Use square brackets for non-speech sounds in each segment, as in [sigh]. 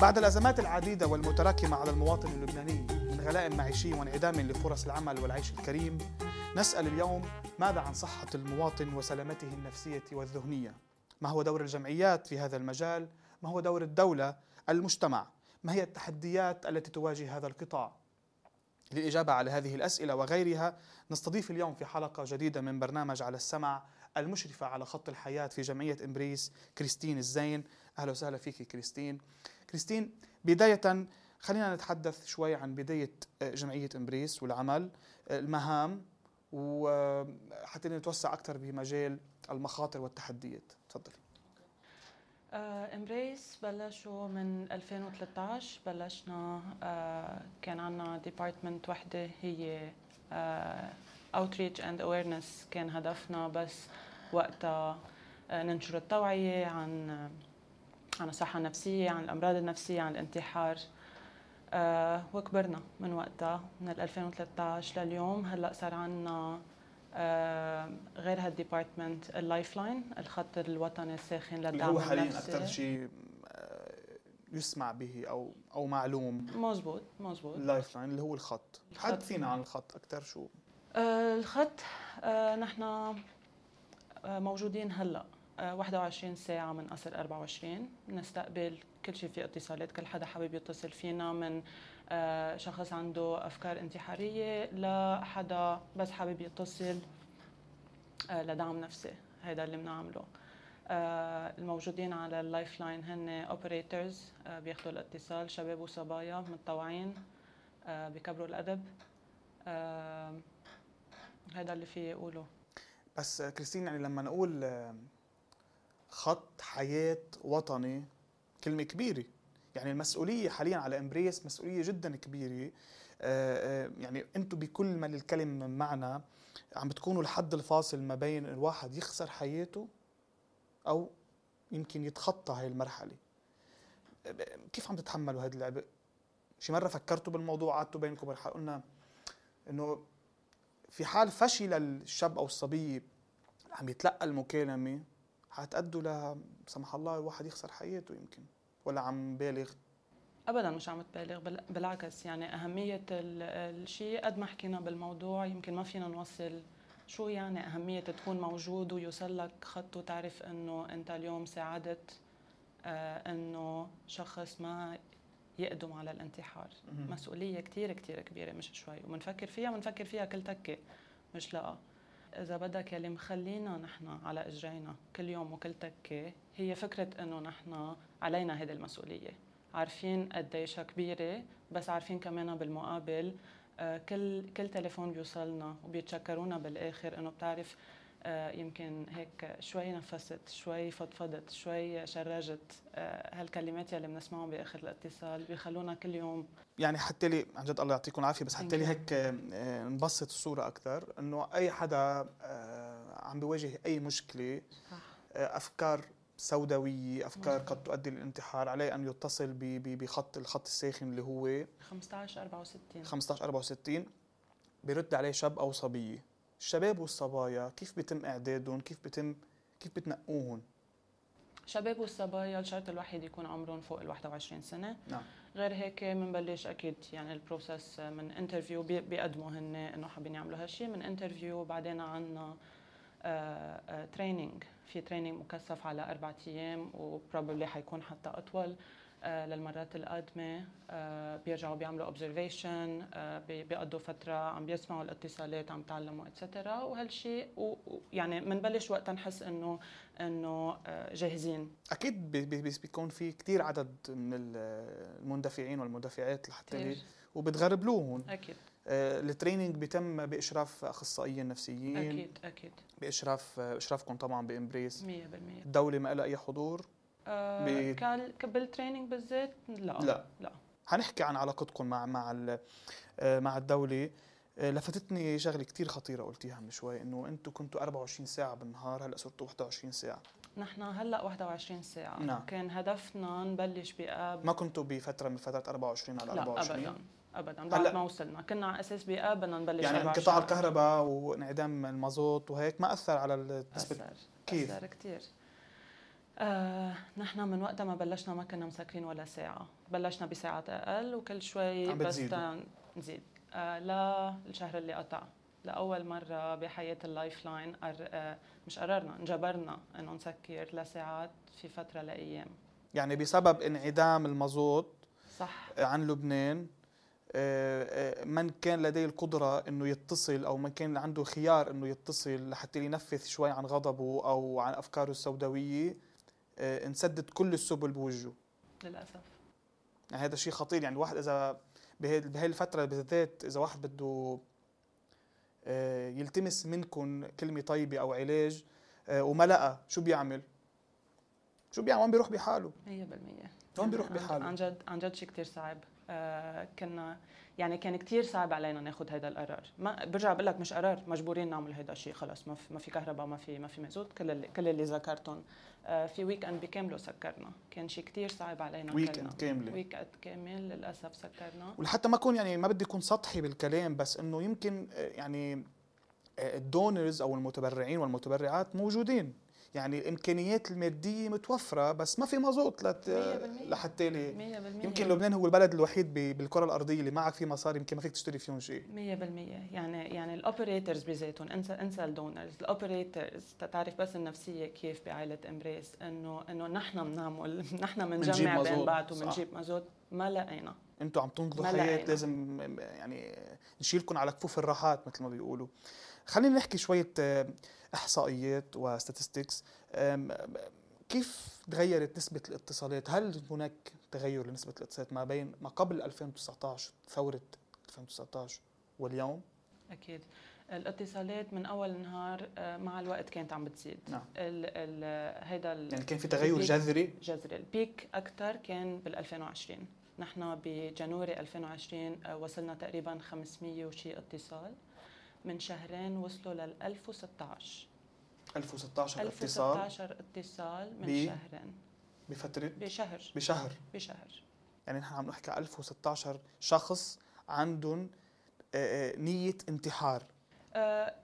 بعد الأزمات العديدة والمتراكمة على المواطن اللبناني من غلاء معيشي وانعدام لفرص العمل والعيش الكريم نسأل اليوم ماذا عن صحة المواطن وسلامته النفسية والذهنية؟ ما هو دور الجمعيات في هذا المجال؟ ما هو دور الدولة؟ المجتمع؟ ما هي التحديات التي تواجه هذا القطاع؟ للإجابة على هذه الأسئلة وغيرها نستضيف اليوم في حلقة جديدة من برنامج على السمع المشرفة على خط الحياة في جمعية إمبريس كريستين الزين. أهلا وسهلا فيك كريستين. كريستين بداية خلينا نتحدث شوي عن بداية جمعية Embrace والعمل. المهام وحتى نتوسع أكثر بمجال المخاطر والتحديات. تفضلي Embrace بلشوا من 2013 بلشنا كان عندنا department وحدة هي outreach and awareness كان هدفنا بس وقتها uh, ننشر التوعية عن عن الصحة النفسية عن الأمراض النفسية عن الانتحار uh, وكبرنا من وقتها من 2013 لليوم. هلأ صار عندنا آه غير هال department ال Lifeline الخط الوطني الساخن للدعم اللي هو حاليا أكثر شيء يسمع به أو أو معلوم. مزبوط مزبوط. ال Life line اللي هو الخط. حدثينا عن الخط أكثر شو؟ آه الخط آه نحن آه موجودين هلأ 21 ساعة من أصل 24 نستقبل كل شيء في اتصالات كل حدا حابب يتصل فينا من شخص عنده أفكار انتحارية لحدا بس حابب يتصل لدعم نفسي. هذا اللي بنعمله الموجودين على ال lifeline هن operators بياخذوا الاتصال شباب وصبايا متطوعين بكبروا الأدب. هذا اللي في اقوله بس كريستين يعني لما نقول خط حياة وطني كلمة كبيرة. يعني المسؤولية حاليا على إمبريس مسؤولية جدا كبيرة. يعني أنتم بكل ما للكلمة من معنى عم بتكونوا الحد الفاصل ما بين الواحد يخسر حياته أو يمكن يتخطى هاي المرحلة. كيف عم تتحملوا هذا العبء؟ شي مرة فكرتوا بالموضوع قعدتوا بينكم قلنا إنه في حال فشل الشاب أو الصبية عم يتلقى المكالمة حتأدوا لا سمح الله الواحد يخسر حياته يمكن ولا عم بالغ. ابدا مش عم تبالغ بالعكس يعني أهمية الشيء قد ما حكينا بالموضوع يمكن ما فينا نوصل شو يعني أهمية تكون موجود ويوصل لك خط وتعرف إنه أنت اليوم ساعدت آه إنه شخص ما يقدم على الانتحار. مسؤولية كثير كثير كبيرة مش شوي. وبنفكر فيها بنفكر فيها كل تكة. مش لا. إذا بدك يلي مخلينا نحن على إجرينا كل يوم وكل تكة هي فكرة إنه نحن علينا هذه المسؤولية. عارفين قديشها كبيرة بس عارفين كمان بالمقابل. كل كل تليفون بيوصلنا وبيتشكرونا بالآخر إنه بتعرف يمكن هيك شوي نفست شوي فضفضت شوي شرجت. هالكلمات يلي بنسمعهم بآخر الاتصال بيخلونا كل يوم. يعني حتى لي عن جد الله يعطيكم العافية بس حتى لي هيك نبسط الصورة أكثر إنه أي حدا عم بيواجه أي مشكلة أفكار سوداوية أفكار قد تؤدي للانتحار عليه أن يتصل بخط الخط الساخن اللي هو 15 64 15 64 بيرد عليه شاب أو صبية. الشباب والصبايا كيف بيتم إعدادهم؟ كيف بيتم كيف بتنقوهم؟ الشباب والصبايا الشرط الوحيد يكون عمرهم فوق ال 21 سنة. نعم. غير هيك بنبلش أكيد يعني ال process من interview بيقدموا هن إنه حابين يعملوا هالشيء من interview وبعدين عندنا training في training مكثف على أربع أيام و probably حيكون حتى أطول. آه للمرات القادمة آه بيرجعوا بيعملوا observation آه بيقضوا فترة عم بيسمعوا الاتصالات عم تعلموا etcetera وهالشيء ويعني بنبلش وقتها نحس إنه إنه جاهزين. أكيد بيكون في كثير عدد من المندفعين والمندفعات لحتى وبتغربلوهم أكيد. ال training بيتم بإشراف أخصائيين نفسيين. أكيد أكيد. بإشراف إشرافكم طبعا بـ Embrace. 100% الدولة ما لها أي حضور. آه بالتريننج بالذات لا. لا. لا. حنحكي عن علاقتكم مع مع مع الدولة. لفتتني شغلة كثير خطيرة قلتيها من شوي إنه أنتم كنتوا 24 ساعة بالنهار هلأ صرتوا 21 ساعة. نحن هلأ 21 ساعة. نعم. كان هدفنا نبلش بآب. ما كنتوا بفترة من فترات 24 على 24 لا ابدا. ابدا. بعد ما وصلنا. كنا على أساس بآب بدنا نبلش يعني انقطاع الكهرباء وانعدام المازوت وهيك ما أثر على نسبه أثر. كيف؟ أثر كثير آه، نحن من وقت ما بلشنا ما كنا مسكرين ولا ساعة. بلشنا بساعات أقل وكل شوي بس نزيد. آه للشهر اللي قطع. لأول مرة بحياة ال lifeline قر... آه مش قررنا انجبرنا إنه نسكر لساعات في فترة لأيام. يعني بسبب انعدام المازوت صح. عن لبنان آه، آه، من كان لديه القدرة إنه يتصل أو من كان عنده خيار إنه يتصل لحتى ينفذ شوي عن غضبه أو عن أفكاره السوداوية؟ انسدت كل السبل بوجهه للأسف يعني هذا شيء خطير يعني الواحد إذا بهي الفترة بالذات إذا واحد بده آه، يلتمس منكم كلمة طيبة أو علاج آه، وما لقى شو بيعمل؟ شو بيعمل؟ وين بيروح بحاله؟ 100% وين بيروح عن- بحاله؟ عن جد عن جد شيء كثير صعب آه كنا يعني كان كثير صعب علينا ناخذ هذا القرار. ما برجع بقول لك مش قرار مجبورين نعمل هذا الشيء خلص ما في, ما في كهرباء ما في ما في مازوت كل اللي كل اللي ذكرتهم. آه في weekend بكامله سكرنا. كان شيء كثير صعب علينا weekend كاملة. weekend كامل للأسف سكرنا. ولحتى ما اكون يعني ما بدي أكون سطحي بالكلام بس إنه يمكن آه، يعني آه، ال donors أو المتبرعين والمتبرعات موجودين. يعني الإمكانيات المادية متوفرة بس ما في مازوت لت... 100% لحتى لي 100% يمكن لبنان هو البلد الوحيد ب- بالكرة الأرضية اللي معك فيه مصاري يمكن ما فيك تشتري فيهم شيء. 100% يعني يعني ال operators بذاتهم انسى انسى ال donors ال operators تعرف بس النفسية كيف بعائلة Embrace إنه إنه نحن بنعمل [laughs] نحن بنجمع بين بعض. وبنجيب مازوت. ما لقينا. أنتم عم تنقذوا حياة. لازم يعني نشيلكم على كفوف الراحات مثل ما بيقولوا. خلينا نحكي شوية آه، إحصائيات و statistics. كيف تغيرت نسبة الاتصالات؟ هل هناك تغير لنسبة الاتصالات ما بين ما قبل 2019 ثوره 2019 واليوم؟ أكيد. الاتصالات من أول نهار آه، مع الوقت كانت عم بتزيد. نعم. ال ال هيدا ال- يعني كان في تغير جذري؟ جذري. البيك أكثر كان بال 2020 نحن بجانوري 2020 آه، وصلنا تقريبا 500 وشي اتصال. من شهرين وصلوا لل 1016 1016 اتصال؟ 1016 اتصال من ب- شهرين. بفترة؟ بشهر. بشهر. بشهر. يعني نحن عم نحكي 1016 شخص عندهم آه، آه، نية انتحار. آه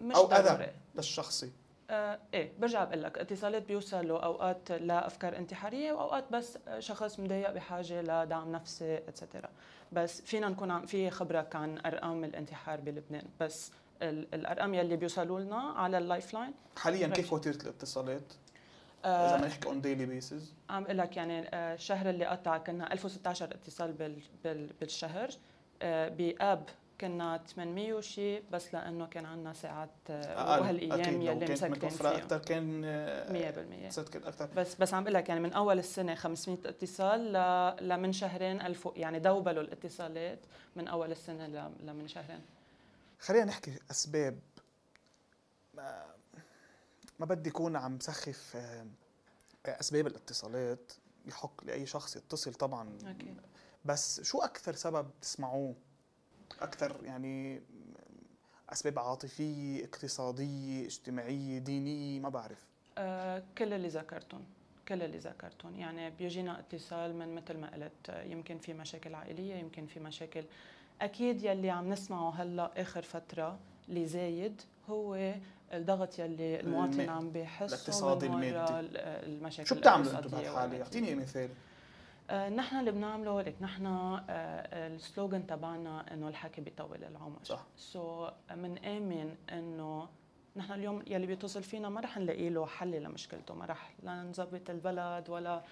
مش أو أذى. للشخصي. إيه برجع بقول لك اتصالات بيوصلوا أوقات لافكار انتحارية وأوقات بس شخص مضايق بحاجة لدعم نفسي etcetera بس فينا نكون عم في خبرك عن أرقام الانتحار بلبنان. بس ال- الأرقام يلي بيوصلوا لنا على ال lifeline حاليا كيف. وتيره الاتصالات؟ إذا آه بدنا نحكي اون ديلي بيسز عم أقول لك يعني آه، الشهر اللي قطع كنا 1016 اتصال بال بال بالشهر آه بآب كنا 800 وشي بس لأنه كان عندنا ساعات آه، وهالأيام يلي مسكرين فيها. أكثر كان آه، 100% سكت أكثر بس بس عم بقول لك يعني من أول السنة 500 اتصال ل... لمن شهرين 1000 يعني doubleوا الاتصالات من أول السنة ل... لمن شهرين. خلينا نحكي أسباب. ما, ما بدي أكون عم سخف آه، أسباب الاتصالات يحق لأي شخص يتصل طبعا. أكيد. بس شو أكثر سبب تسمعوه؟ أكثر يعني أسباب عاطفية اقتصادية اجتماعية دينية ما بعرف آه كل اللي ذكرتهم كل اللي ذكرتهم يعني بيجينا اتصال من مثل ما قلت يمكن في مشاكل عائلية يمكن في مشاكل أكيد يلي عم نسمعه هلأ آخر فترة اللي زايد هو الضغط يلي المواطن الم- عم بيحسه الاقتصادي المادي. ال- المشاكل شو بتعملوا أنتم بهالحالة. اعطيني مثال نحن اللي بنعمله لك نحن آه، السلوغن تبعنا إنه الحكي بيطول العمر صح. سو so, بنآمن إنه نحن اليوم يلي بيتصل فينا ما رح نلاقي له حل لمشكلته ما رح لا نظبط البلد ولا آه،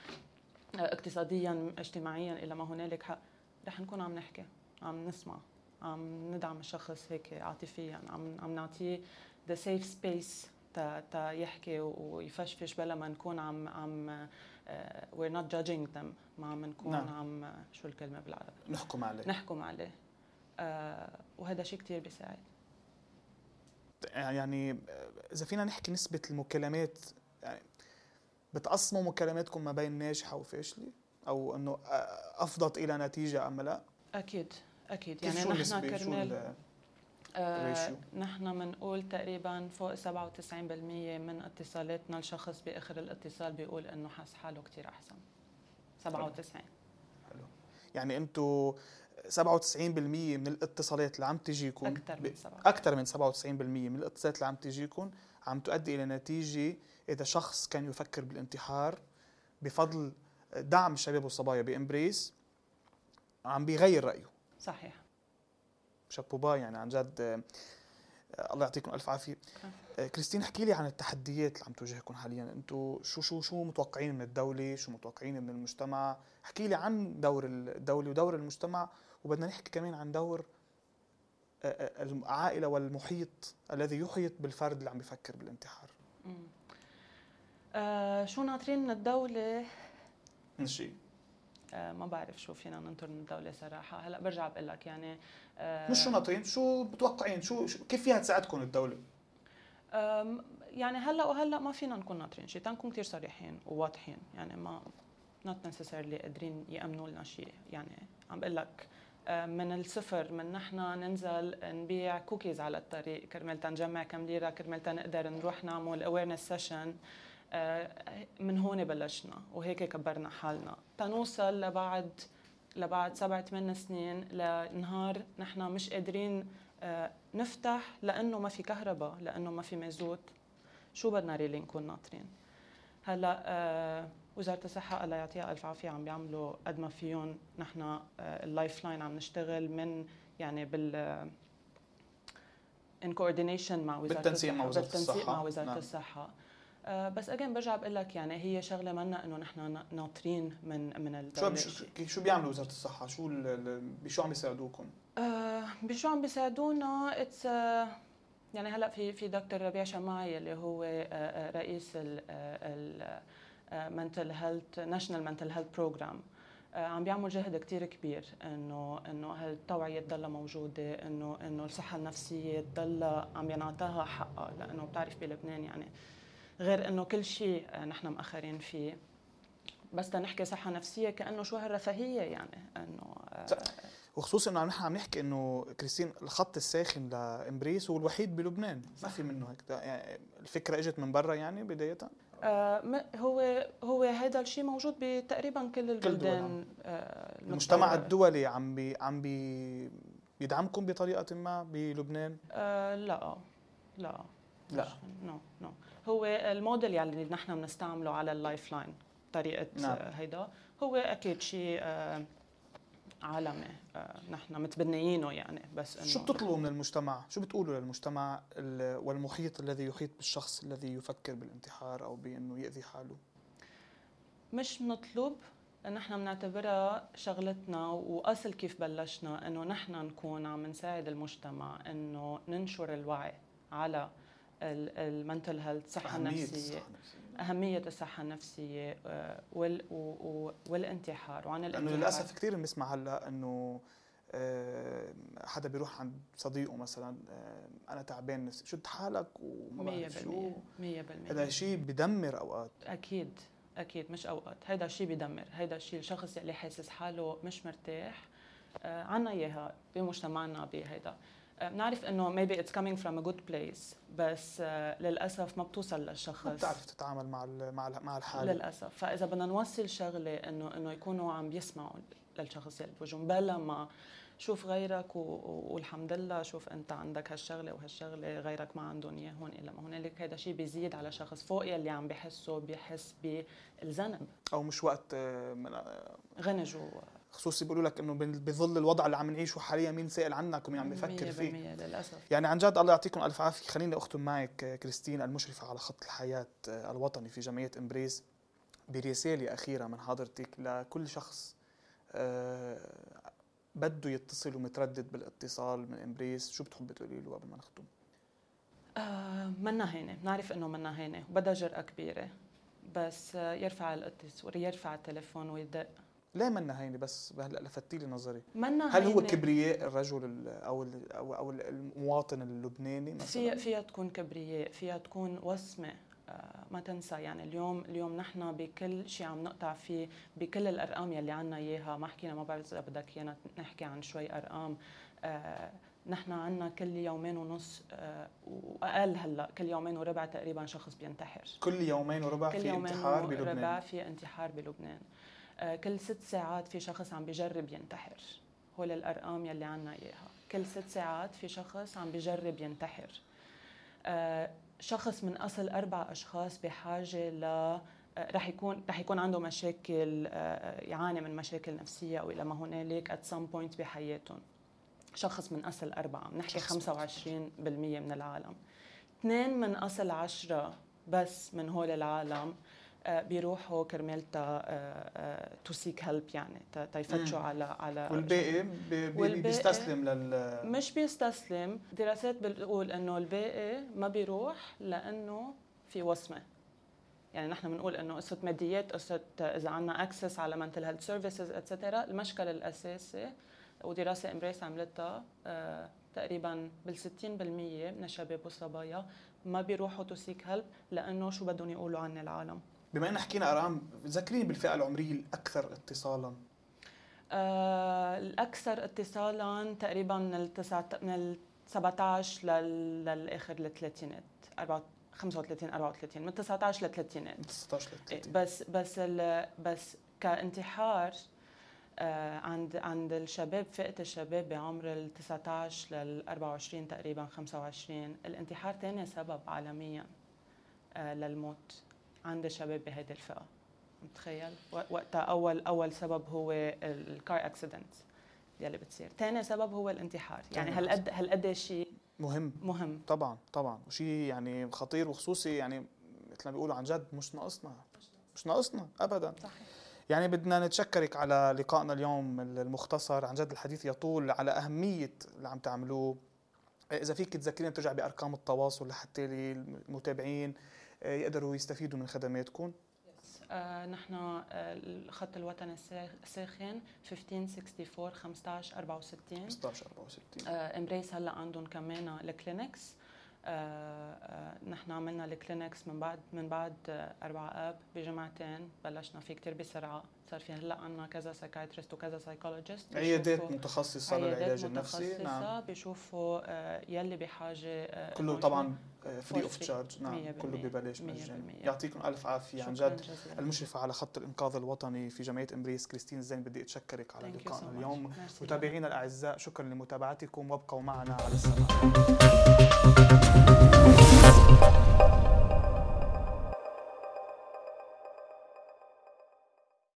اقتصاديا اجتماعيا إلى ما هنالك حق رح نكون عم نحكي عم نسمع عم ندعم الشخص هيك عاطفيا عم عم نعطيه the safe space تا تا يحكي ويفشفش بلا ما نكون عم عم we're not judging them ما عم نكون نعم. عم شو الكلمة بالعربي. نحكم عليه. نحكم عليه. آه وهذا شيء كثير بيساعد. يعني إذا فينا نحكي نسبة المكالمات يعني بتقسموا مكالماتكم ما بين ناجحة وفاشلة؟ أو إنه افضت إلى نتيجة أم لا؟ أكيد أكيد. يعني نحن كرمال ال- آه؟ نحن بنقول تقريبا فوق 97% من اتصالاتنا الشخص بآخر الاتصال بيقول إنه حاس حاله كثير أحسن. 97 يعني أنتم 97% من الاتصالات اللي عم تجيكم أكثر من سبعة. أكثر من 97% من الاتصالات اللي عم تجيكم عم تؤدي إلى نتيجة إذا شخص كان يفكر بالانتحار بفضل دعم الشباب والصبايا بإمبريس عم بيغير رأيه. صحيح. شابوبا يعني عن جد آه، الله يعطيكم ألف عافية. آه، كريستين احكي لي عن التحديات اللي عم تواجهكم حاليا. أنتم شو شو شو متوقعين من الدولة؟ شو متوقعين من المجتمع؟ احكي لي عن دور الدولة ودور المجتمع وبدنا نحكي كمان عن دور آه، العائلة والمحيط الذي يحيط بالفرد اللي عم بيفكر بالانتحار. آه شو ناطرين من الدولة؟ نشي آه ما بعرف شو فينا ننطر من الدولة صراحة. هلا برجع بقول لك يعني آه مش شو ناطرين شو متوقعين شو, كيف فيها تساعدكم الدولة؟ يعني هلا وهلا ما فينا نكون ناطرين شيء تنكون كثير صريحين وواضحين يعني ما not necessarily قادرين يأمنوا لنا شيء يعني عم بقول لك آه، من الصفر من نحن ننزل نبيع كوكيز على الطريق. كرمال تنجمع كم ليرة كرمال تنقدر نروح نعمل awareness session من هون بلشنا وهيك كبرنا حالنا. تنوصل لبعد لبعد سبع ثمان سنين لنهار نحن مش قادرين آه، نفتح لأنه ما في كهرباء لأنه ما في مازوت. شو بدنا really نكون ناطرين؟ هلأ آه، وزارة الصحة الله يعطيها ألف عافية عم بيعملوا قد ما فيهم. نحن آه، ال lifeline عم نشتغل من يعني بال in coordination مع وزارة بالتنسيق مع الصحة- وزارة بالتنسيق الصحة، مع وزارة نعم. الصحة. آه، بس again برجع بقول لك يعني هي شغلة منا إنه نحن نا- ناطرين من من الدولة شو. شو- بيعملوا وزارة الصحة؟ شو ال- ال- بشو عم بيساعدوكم؟ آه، بشو عم بيساعدونا؟ it's يعني هلأ في في دكتور ربيع شماعي اللي هو آه، آه، رئيس ال mental health national mental health program عم بيعمل جهد كتير كبير انه إنه هالتوعيه تضلها موجودة انه إنه الصحة النفسية تضلها عم ينعطاها حقها لأنه بتعرف بلبنان يعني غير إنه كل شيء آه، نحن مأخرين فيه. بس تنحكي صحة نفسية كأنه شو هالرفاهية يعني إنه آه، وخصوصا إنه نحن عم نحكي إنه كريستين الخط الساخن ل Embrace هو الوحيد بلبنان. ما في منه هيك. يعني الفكرة إجت من برا يعني بداية؟ آه، هو هو هذا الشيء موجود بتقريبا كل البلدان آه، المجتمع المتطورة. الدولي عم بي عم بي بيدعمكم بطريقة ما بلبنان؟ آه، لا لا. لا. no no هو الموديل يعني نحن بنستعمله على ال lifeline طريقه نعم. آه، هيدا هو أكيد شيء آه، عالمي آه، نحن متبنيينه يعني بس إنه شو بتطلبوا من المجتمع شو بتقولوا للمجتمع ال- والمحيط الذي يحيط بالشخص الذي يفكر بالانتحار أو بإنه يأذي حاله مش بنطلب نحن بنعتبرها شغلتنا وأصل كيف بلشنا إنه نحن نكون عم نساعد المجتمع إنه ننشر الوعي على المنتل هيلث الصحه أهمية النفسيه الصحة النفسية. أهمية الصحة النفسية آه، وال والانتحار وعن لأنه الانتحار. للأسف كثير بنسمع هلأ إنه آه، حدا بيروح عند صديقه مثلا آه، أنا تعبان نفسي شد حالك؟ وما 100% بعرف شو. 100% هذا شيء بدمر أوقات. أكيد أكيد مش أوقات. هيدا الشيء بدمر هيدا الشيء الشخص اللي حاسس حاله مش مرتاح عنا إياها بمجتمعنا بهيدا. بنعرف إنه maybe it's coming from a good place بس آه للأسف ما بتوصل ما للشخص بتعرف تتعامل مع مع مع الحالة. للأسف. فإذا بدنا نوصل شغلة إنه إنه يكونوا عم بيسمعوا للشخص اللي بوجههم. بلا ما شوف غيرك و- والحمد لله شوف أنت عندك هالشغلة وهالشغلة غيرك ما عندهم إياه هون الا ما هنالك هذا شيء بيزيد على شخص فوق يلي عم بحسه بيحس بالذنب أو مش وقت آه، من- آه، غنج و خصوصي بيقولوا لك إنه بظل الوضع اللي عم نعيشه حاليا مين سائل عنك ومين عم بفكر فيه. 100% للأسف. يعني عن جد الله يعطيكم ألف عافية. خليني أختم معك كريستين المشرفة على خط الحياة آه، الوطني في جمعية إمبريس. برسالة أخيرة من حضرتك لكل شخص آه، بده يتصل ومتردد بالاتصال من إمبريس. شو بتحب تقولي له قبل ما نختم؟ آه منا هينة. بنعرف إنه منا هينة. وبدها جرأة كبيرة. بس آه يرفع الاتصال يرفع التليفون ويدق ليه منا هيني بس هلأ لفتي لي نظري. منا هل هو. كبرياء الرجل ال- أو ال- أو أو المواطن اللبناني مثلا؟ فيها فيها تكون كبرياء فيها تكون وسمة آه، ما تنسى. يعني اليوم اليوم نحن بكل شيء عم نقطع فيه بكل الأرقام يلي عنا إياها ما حكينا ما بعرف إذا بدك إيانا نحكي عن شوي أرقام آه، نحن عنا كل يومين ونص آه، وأقل هلأ كل يومين وربع تقريبا شخص بينتحر. كل يومين وربع كل في يومين انتحار وربع بلبنان. في انتحار بلبنان. كل ست ساعات في شخص عم بيجرب ينتحر. هول الأرقام يلي عنا إياها. كل ست ساعات في شخص عم بجرب ينتحر. آه، شخص من أصل أربع أشخاص بحاجة ل آه، رح يكون رح يكون عنده مشاكل آه، يعاني من مشاكل نفسية أو إلى ما هنالك at some point بحياتهم. شخص من أصل أربعة. بنحكي 25% من العالم. اثنين من أصل عشرة بس من هول العالم آه، بيروحوا كرمال to seek help يعني تيفتشوا على على والباقي بي بي بيستسلم لل مش بيستسلم. دراسات بتقول إنه الباقي ما بيروح لأنه في وصمة. يعني نحن بنقول إنه قصة ماديات قصة إذا عندنا access على mental health services etcetera المشكل الأساسي ودراسة امبريس عملتها آه تقريبا بال 60% من الشباب والصبايا ما بيروحوا to seek help لأنه شو بدهم يقولوا عن العالم. بما إن حكينا أرقام ذكريني بالفئة العمرية الأكثر اتصالا. آه الأكثر اتصالا تقريبا من ال من ال 17 لل... للآخر الثلاثينات 35 34 من 19 للثلاثينات. من 19 للثلاثينات. بس بس ال... بس كانتحار آه عند عند الشباب فئة الشباب بعمر ال 19 لل 24 تقريبا 25 الانتحار ثاني سبب عالميا آه للموت. عند الشباب بهيدي الفئة. متخيل؟ وقتها اول أول سبب هو الكار اكسيدنت يلي بتصير. ثاني سبب هو الانتحار. يعني هالقد هالقد شيء مهم. مهم. طبعا طبعا. وشيء يعني خطير وخصوصي يعني مثل ما بيقولوا عن جد مش ناقصنا. مش ناقصنا ابدا. صحيح. يعني بدنا نتشكرك على لقائنا اليوم المختصر. عن جد الحديث يطول على أهمية اللي عم تعملوه. إذا فيك تذكرين ترجع بأرقام التواصل لحتى المتابعين يقدروا يستفيدوا من خدماتكم آه نحن آه الخط الوطني الساخن 1564 15 64 15 64 آه امبريس هلا عندهم كمان ال clinics آه آه نحن عملنا ال clinics من بعد من بعد آه 4 آب بجمعتين. بلشنا فيه كثير بسرعة. صار في هلا عندنا كذا psychiatrist وكذا psychologist عيادات متخصصة للعلاج النفسي. نعم. بيشوفوا آه، يلي بحاجة آه، كله طبعا free of charge نعم كله ببلاش مجاني يعطيكم ألف عافية. عن جد. المشرفة على خط الإنقاذ الوطني في جمعية امبريس كريستين زين بدي أتشكرك على لقائنا so اليوم. متابعينا الأعزاء شكرا لمتابعتكم وابقوا معنا على السماع